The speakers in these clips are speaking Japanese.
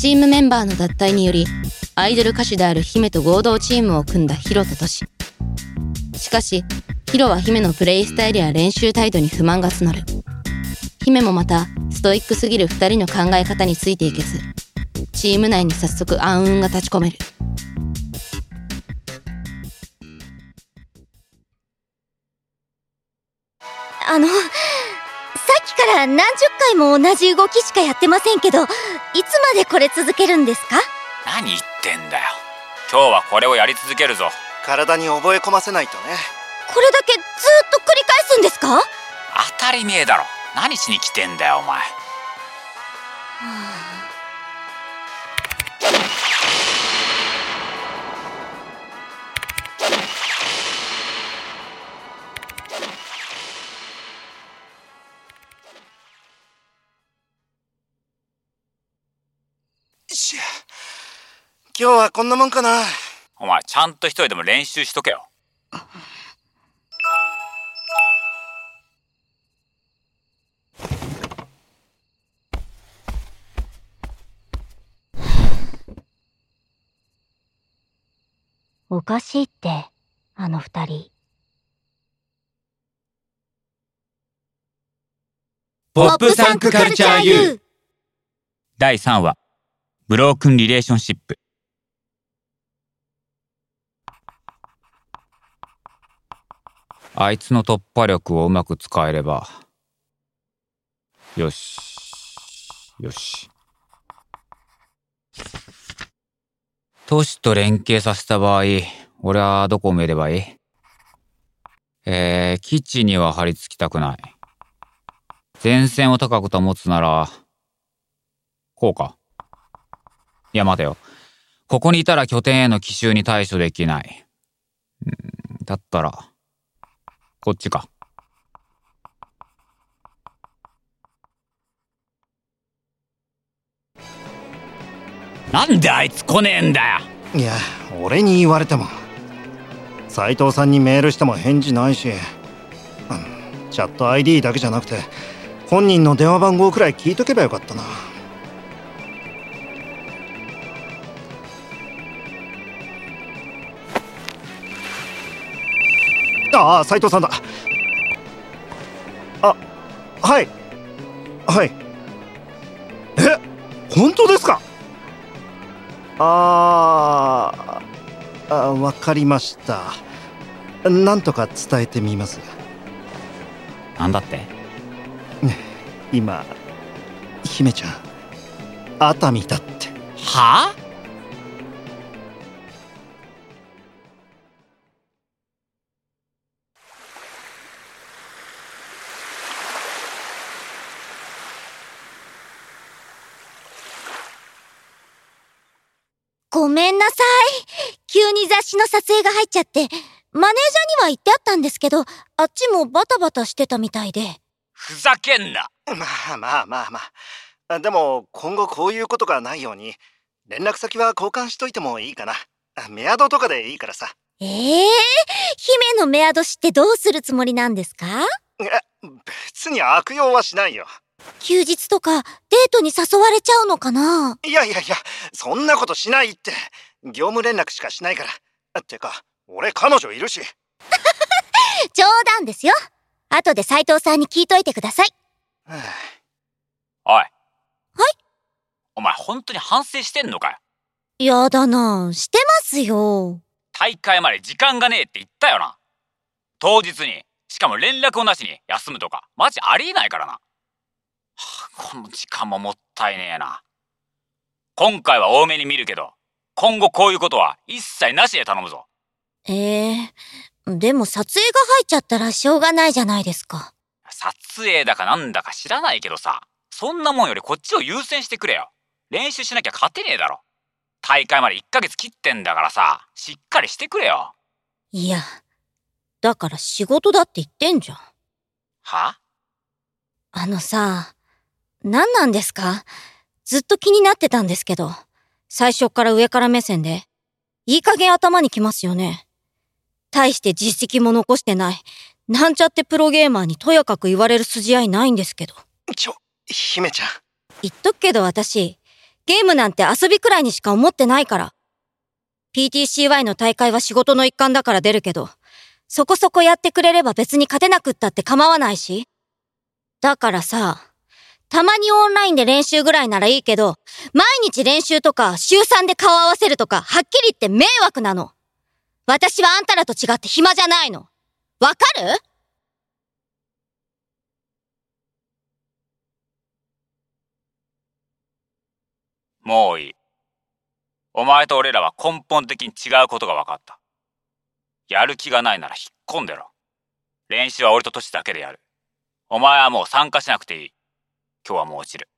チームメンバーの脱退により、アイドル歌手である姫と合同チームを組んだヒロとトシ。しかし、ヒロは姫のプレイスタイルや練習態度に不満が募る。姫もまた、ストイックすぎる二人の考え方についていけず、チーム内に早速暗雲が立ち込める。あの、っきから何十回も同じ動きしかやってませんけど、いつまでこれ続けるんですか？何言ってんだよ。今日はこれをやり続けるぞ。体に覚え込ませないとね。これだけずっと繰り返すんですか？は当たり前だろ。何しに来てんだよお前。あ今日はこんなもんかな。お前ちゃんと一人でも練習しとけよ。おかしいって、あの二人。ポップサンクカルチャー U 第3話ブロークンリレーションシップあいつの突破力をうまく使えればよしよし都市と連携させた場合俺はどこを埋めればいい？えー、基地には張り付きたくない前線を高く保つなら、こうか。いや、待てよ。ここにいたら拠点への奇襲に対処できない。だったら、こっちか。なんであいつ来ねえんだよ。いや俺に言われても。斉藤さんにメールしても返事ないし、チャット ID だけじゃなくて本人の電話番号くらい聞いとけばよかったな。ああ斉藤さんだ。あはい。はい。え本当ですか？あーあわかりました。なんとか伝えてみます。なんだって？今姫ちゃん熱海だって。はあ？ごめんなさい。急に雑誌の撮影が入っちゃって、マネージャーには言ってあったんですけど、あっちもバタバタしてたみたいで。ふざけんな。まあまあまあまあ。でも今後こういうことがないように連絡先は交換しといてもいいかな。メアドとかでいいからさ。ええ姫のメアド知ってどうするつもりなんですか？え別に悪用はしないよ休日とかデートに誘われちゃうのかな？いやいやいやそんなことしないって。業務連絡しかしないから。ってか俺彼女いるし。冗談ですよ。後で斉藤さんに聞いといてください。おい。はい？お前本当に反省してんのかよ？やだなしてますよ。大会まで時間がねえって言ったよな。当日にしかも連絡をなしに休むとかマジありえないからな、はあこの時間ももったいねえな。今回は多めに見るけど今後こういうことは一切なしで頼むぞ。ええでも撮影が入っちゃったらしょうがないじゃないですか。撮影だかなんだか知らないけどさそんなもんよりこっちを優先してくれよ。練習しなきゃ勝てねえだろ。大会まで1ヶ月切ってんだからさしっかりしてくれよ。いや、だから仕事だって言ってんじゃん。は？あのさ、何なんですか？ずっと気になってたんですけど、最初から上から目線で、いい加減頭にきますよね。大して実績も残してない、なんちゃってプロゲーマーにとやかく言われる筋合いないんですけど。ちょ姫ちゃん言っとくけど私、ゲームなんて遊びくらいにしか思ってないから。PTCY の大会は仕事の一環だから出るけど、そこそこやってくれれば別に勝てなくったって構わないし。だからさ、たまにオンラインで練習ぐらいならいいけど、毎日練習とか週3で顔合わせるとか、はっきり言って迷惑なの。私はあんたらと違って暇じゃないの。わかる？もういい。お前と俺らは根本的に違うことが分かった。やる気がないなら引っ込んでろ。練習は俺とトシだけでやる。お前はもう参加しなくていい。今日はもう落ちる。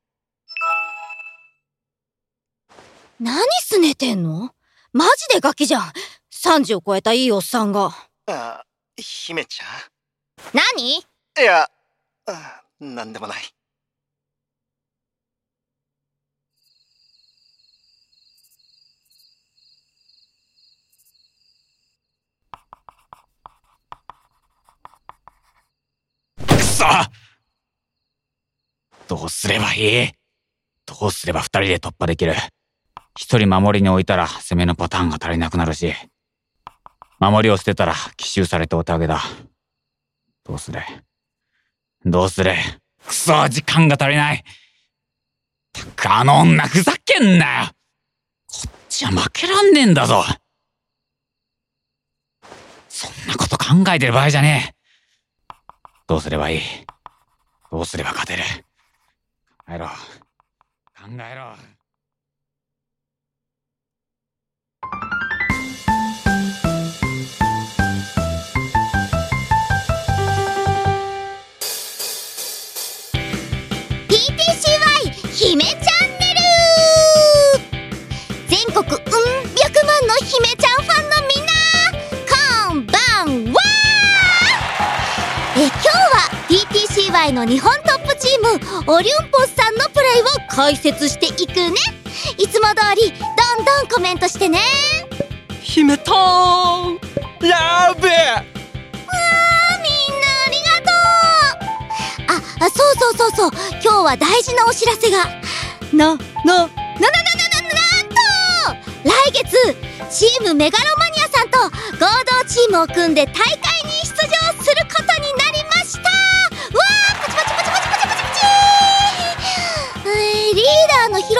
何すねてんの？マジでガキじゃん。30を超えたいいおっさんが。あ、姫ちゃ何？んいや、あなんでもない。くそどうすればいい？どうすれば二人で突破できる？一人守りに置いたら攻めのパターンが足りなくなるし、守りを捨てたら奇襲されてお手上げだ。どうするどうするくそ時間が足りない。たくあの女ふざけんなよ！こっちは負けらんねえんだぞ！そんなこと考えてる場合じゃねえ。どうすればいい？どうすれば勝てる？えろ。考えろ。PTCY 姫チャンネル全国うん百万の姫ちゃんファンのみんなこんばんはえ今日は PTCY の日本トップチームオリュンポス解説していくね。いつも通りどんどんコメントしてね。姫たーんやべえみんなありがとう。ああそうそうそうそう。今日は大事なお知らせが。な、な、な、な、な、な、な、なんと来月チームメガロマニアさんと合同チームを組んで大会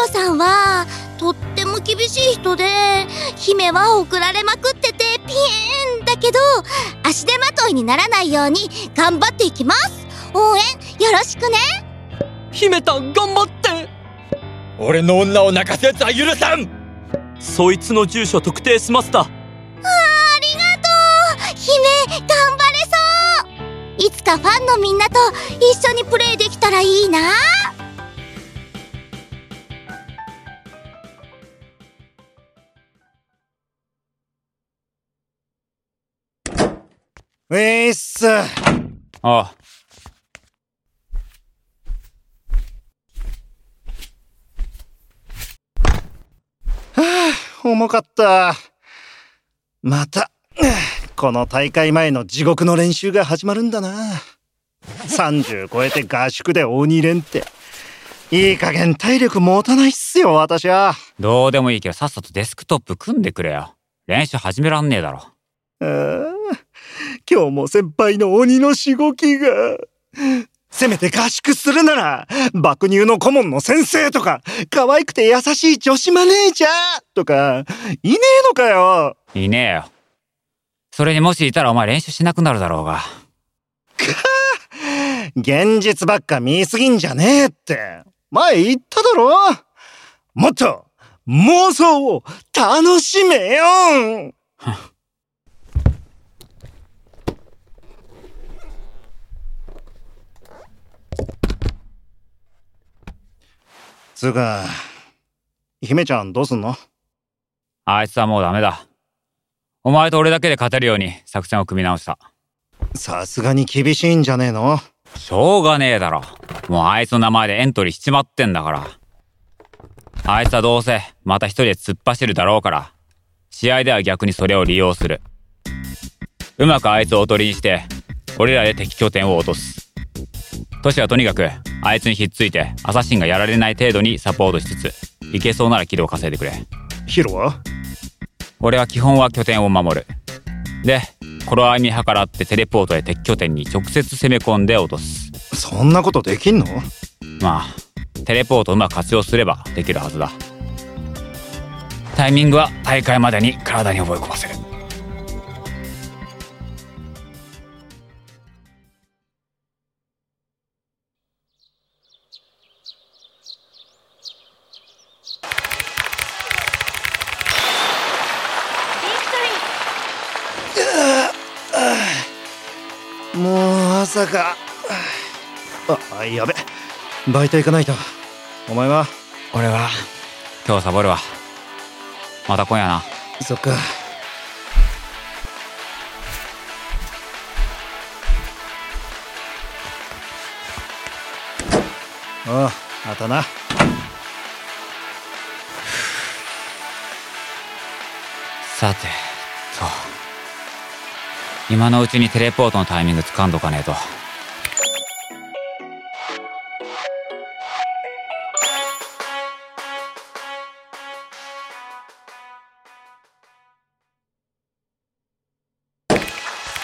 ロさんはとっても厳しい人で姫は送られまくっててピエンだけど足手まといにならないように頑張っていきます。応援よろしくね。姫たん頑張って。俺の女を泣かすやつは許さん。そいつの住所特定しました。ありがとう。姫頑張れそう。いつかファンのみんなと一緒にプレイできたらいいなうえーっす。ああ。重かった。また、この大会前の地獄の練習が始まるんだな。30超えて合宿で鬼練って。いい加減体力持たないっすよ、私は。どうでもいいけどさっさとデスクトップ組んでくれよ。練習始めらんねえだろ。あー 今日も先輩の鬼のしごきが。せめて合宿するなら、爆乳の顧問の先生とか、可愛くて優しい女子マネージャーとか、いねえのかよ。いねえよ。それにもしいたらお前練習しなくなるだろうが。現実ばっか見すぎんじゃねえって。前言っただろもっと妄想を楽しめよつうか、姫ちゃんどうすんの？あいつはもうダメだ。お前と俺だけで勝てるように作戦を組み直した。さすがに厳しいんじゃねえの？しょうがねえだろ。もうあいつの名前でエントリーしちまってんだから。あいつはどうせまた一人で突っ走るだろうから。試合では逆にそれを利用する。うまくあいつをおとりにして、俺らで敵拠点を落とす。トシはとにかくあいつにひっついてアサシンがやられない程度にサポートしつつ、行けそうならキルを稼いでくれ。ヒロは？俺は基本は拠点を守る。で頃合い見計らってテレポートへ敵拠点に直接攻め込んで落とす。そんなことできんの？まあテレポートをうまく活用すればできるはずだ。タイミングは大会までに体に覚え込ませるう朝かあやべ。バイト行かないとお前は？俺は？今日サボるわ。また今夜な。そっか。ああまたな。さて。と今のうちにテレポートのタイミング掴んどかねえと。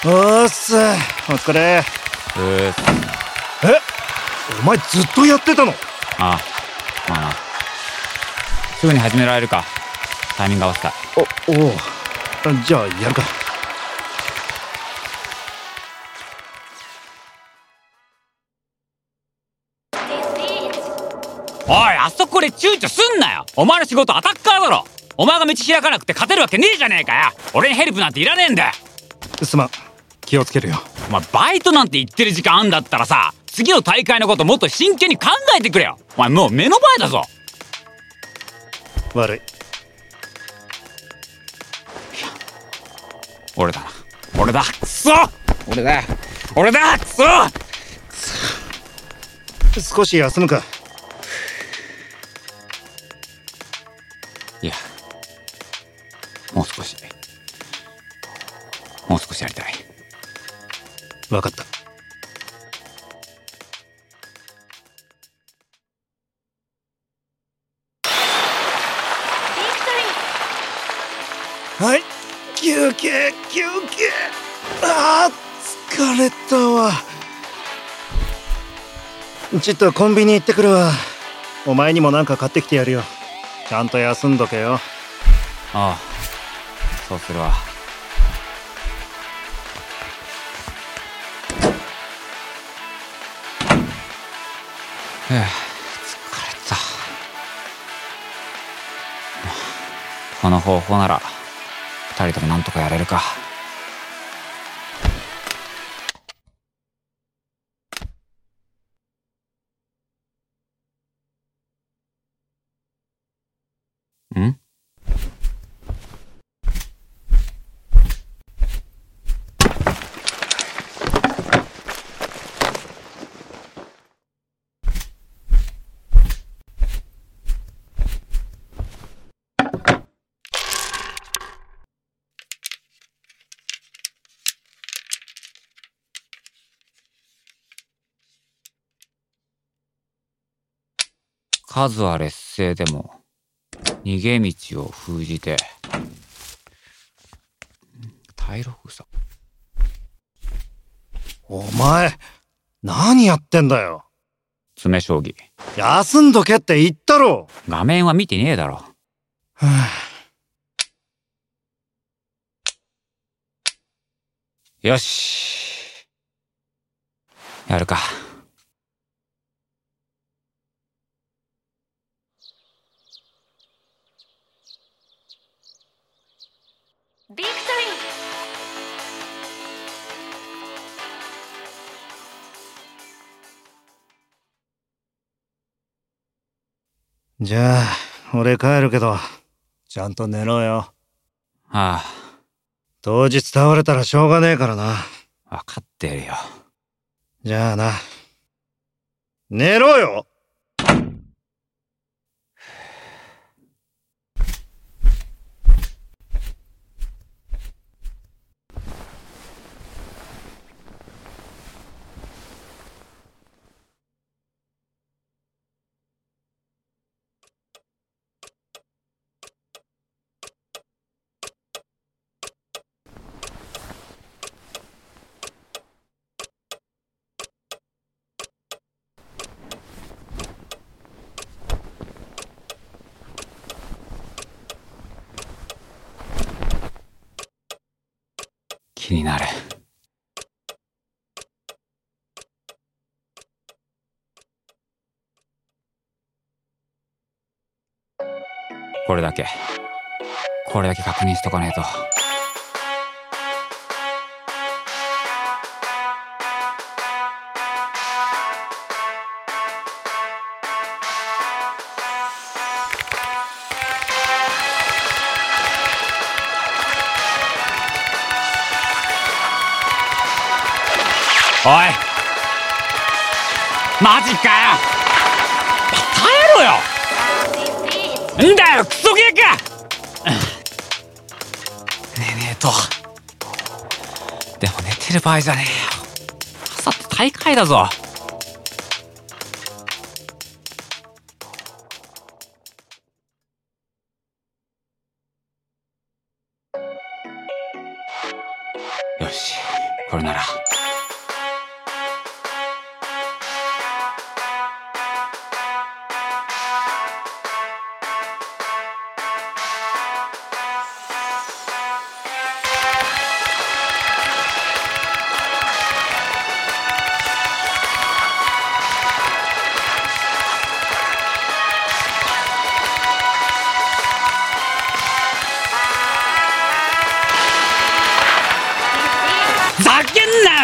おっすお疲れ。うーす。え？お前ずっとやってたの？ああまあな。すぐに始められるか。タイミング合わせた。いおおう。じゃあやるかおいあそこで躊躇すんなよ。お前の仕事アタッカーだろ。お前が道開かなくて勝てるわけねえじゃねえかよ。俺にヘルプなんていらねえんだよ。すまん。気をつけるよ。お前バイトなんて言ってる時間あんだったらさ次の大会のこともっと真剣に考えてくれよ。お前もう目の前だぞ。悪い。俺だな。俺だ。くそ俺だ。俺だ。くそ少し休むかいやもう少し。もう少しやりたい。分かった。はい。休憩休憩。あー疲れたわ。ちょっとコンビニ行ってくるわ。お前にもなんか買ってきてやるよちゃんと休んどけよ。ああそうするわ。ええ疲れた。この方法なら二人ともなんとかやれるか。数は劣勢でも逃げ道を封じて。退路封鎖お前何やってんだよ。詰将棋。休んどけって言ったろ。画面は見てねえだろ。はよし。やるかじゃあ俺帰るけどちゃんと寝ろよ。あ当日倒れたらしょうがねえからな。あ分かってるよ。じゃあな。寝ろよ気になる。これだけ。これだけ確認しとかねえと。おい。マジかよ。耐えろよ。んだよクソゲーか。寝ねえと。でも寝てる場合じゃねえよ。朝って大会だぞ。よしこれなら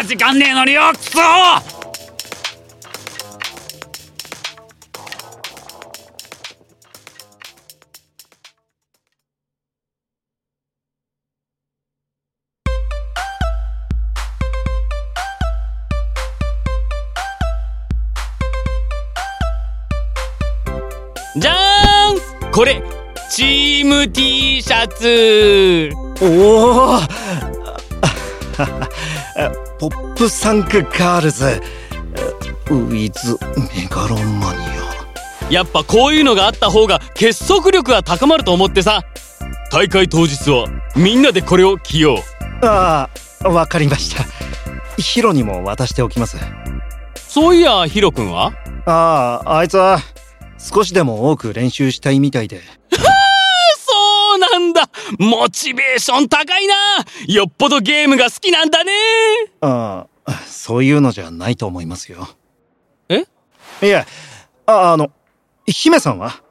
時間ねえのによクソ じゃーんこれチーム T シャツ。おお ポップサンクガールズ。ウィズメガロマニやっぱこういうのがあった方が結束力が高まると思ってさ。大会当日はみんなでこれを着よう。アああわかりました。ヒロにも渡しておきます。そういやヒロ君は？あああいつは少しでも多く練習したいみたいで モチベーション高いな。よっぽどゲームが好きなんだね。ああそういうのじゃないと思いますよ。え？いやああの姫さんは？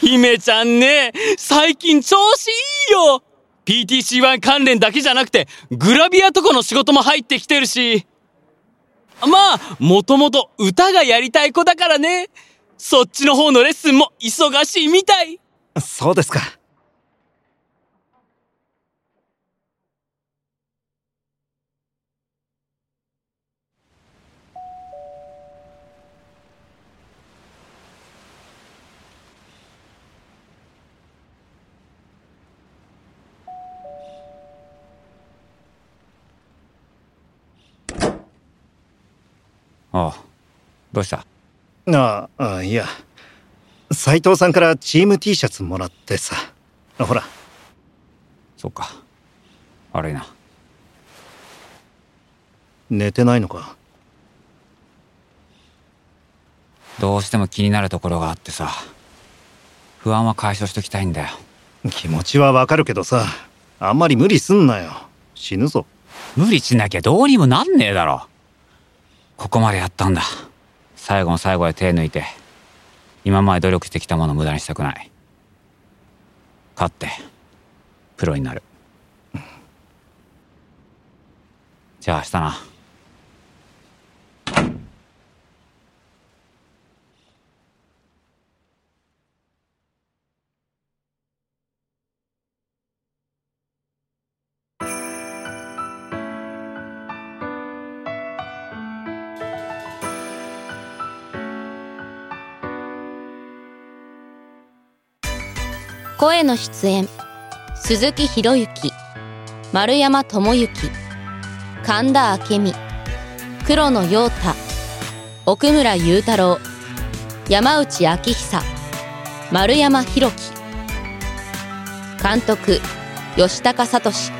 姫ちゃんね。最近調子いいよ。PTC1 関連だけじゃなくてグラビアとかの仕事も入ってきてるし。まあもともと歌がやりたい子だからね。そっちの方のレッスンも忙しいみたい。そうですかおうどうした？あああいや。斉藤さんからチーム T シャツもらってさ。ほら。そっか。悪いな。寝てないのか？どうしても気になるところがあってさ。不安は解消しときたいんだよ。気持ちはわかるけどさ。あんまり無理すんなよ。死ぬぞ。無理しなきゃどうにもなんねえだろここまでやったんだ。最後の最後で手抜いて今まで努力してきたものを無駄にしたくない。勝ってプロになる。じゃあ明日な。への出演。鈴木博之。丸山智之。神田明美。黒野陽太。奥村雄太郎。山内昭久。丸山弘樹。監督吉高聡。